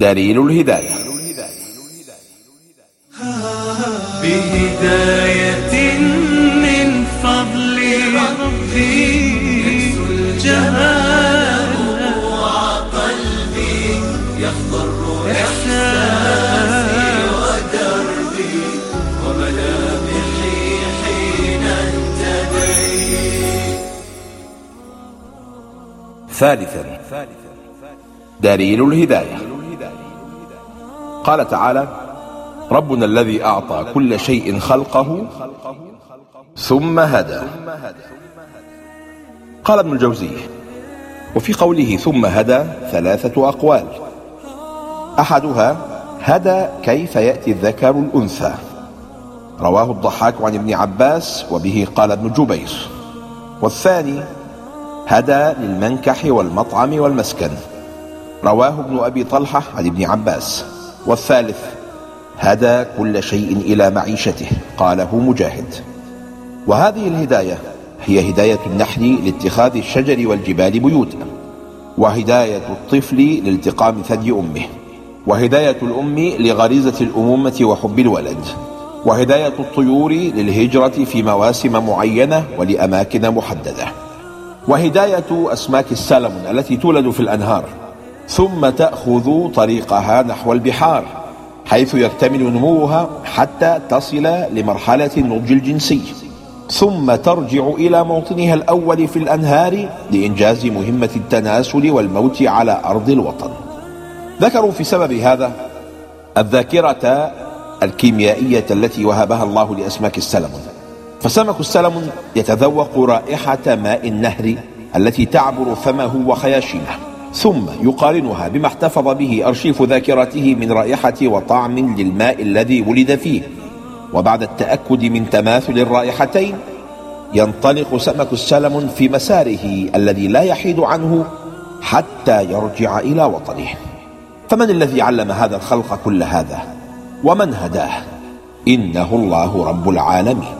دليل الهداية. بهداية من فضل ربي يكسو الجهال وقلبي يخضر إحساسي ودربي وملامحي حين انتدي. ثالثا دليل الهداية. قال تعالى ربنا الذي أعطى كل شيء خلقه ثم هدى. قال ابن الجوزي وفي قوله ثم هدى ثلاثة أقوال. أحدها هدى كيف يأتي الذكر الأنثى. رواه الضحاك عن ابن عباس وبه قال ابن جبير. والثاني هدى للمنكح والمطعم والمسكن. رواه ابن أبي طلحة عن ابن عباس. والثالث هدى كل شيء إلى معيشته قاله مجاهد. وهذه الهداية هي هداية النحل لاتخاذ الشجر والجبال بيوتا وهداية الطفل لالتقام ثدي أمه وهداية الأم لغريزة الأمومة وحب الولد وهداية الطيور للهجرة في مواسم معينة ولأماكن محددة. وهداية أسماك السلمون التي تولد في الأنهار ثم تأخذ طريقها نحو البحار حيث يكتمل نموها حتى تصل لمرحلة النضج الجنسي. ثم ترجع إلى موطنها الأول في الأنهار لإنجاز مهمة التناسل والموت على أرض الوطن. ذكروا في سبب هذا الذاكرة الكيميائية التي وهبها الله لأسماك السلمون فسمك السلمون يتذوق رائحة ماء النهر التي تعبر فمه وخياشيمه. ثم يقارنها بما احتفظ به أرشيف ذاكرته من رائحة وطعم للماء الذي ولد فيه. وبعد التأكد من تماثل الرائحتين ينطلق سمك السلمون في مساره الذي لا يحيد عنه حتى يرجع إلى وطنه. فمن الذي علم هذا الخلق كل هذا؟ ومن هداه؟ إنه الله رب العالمين.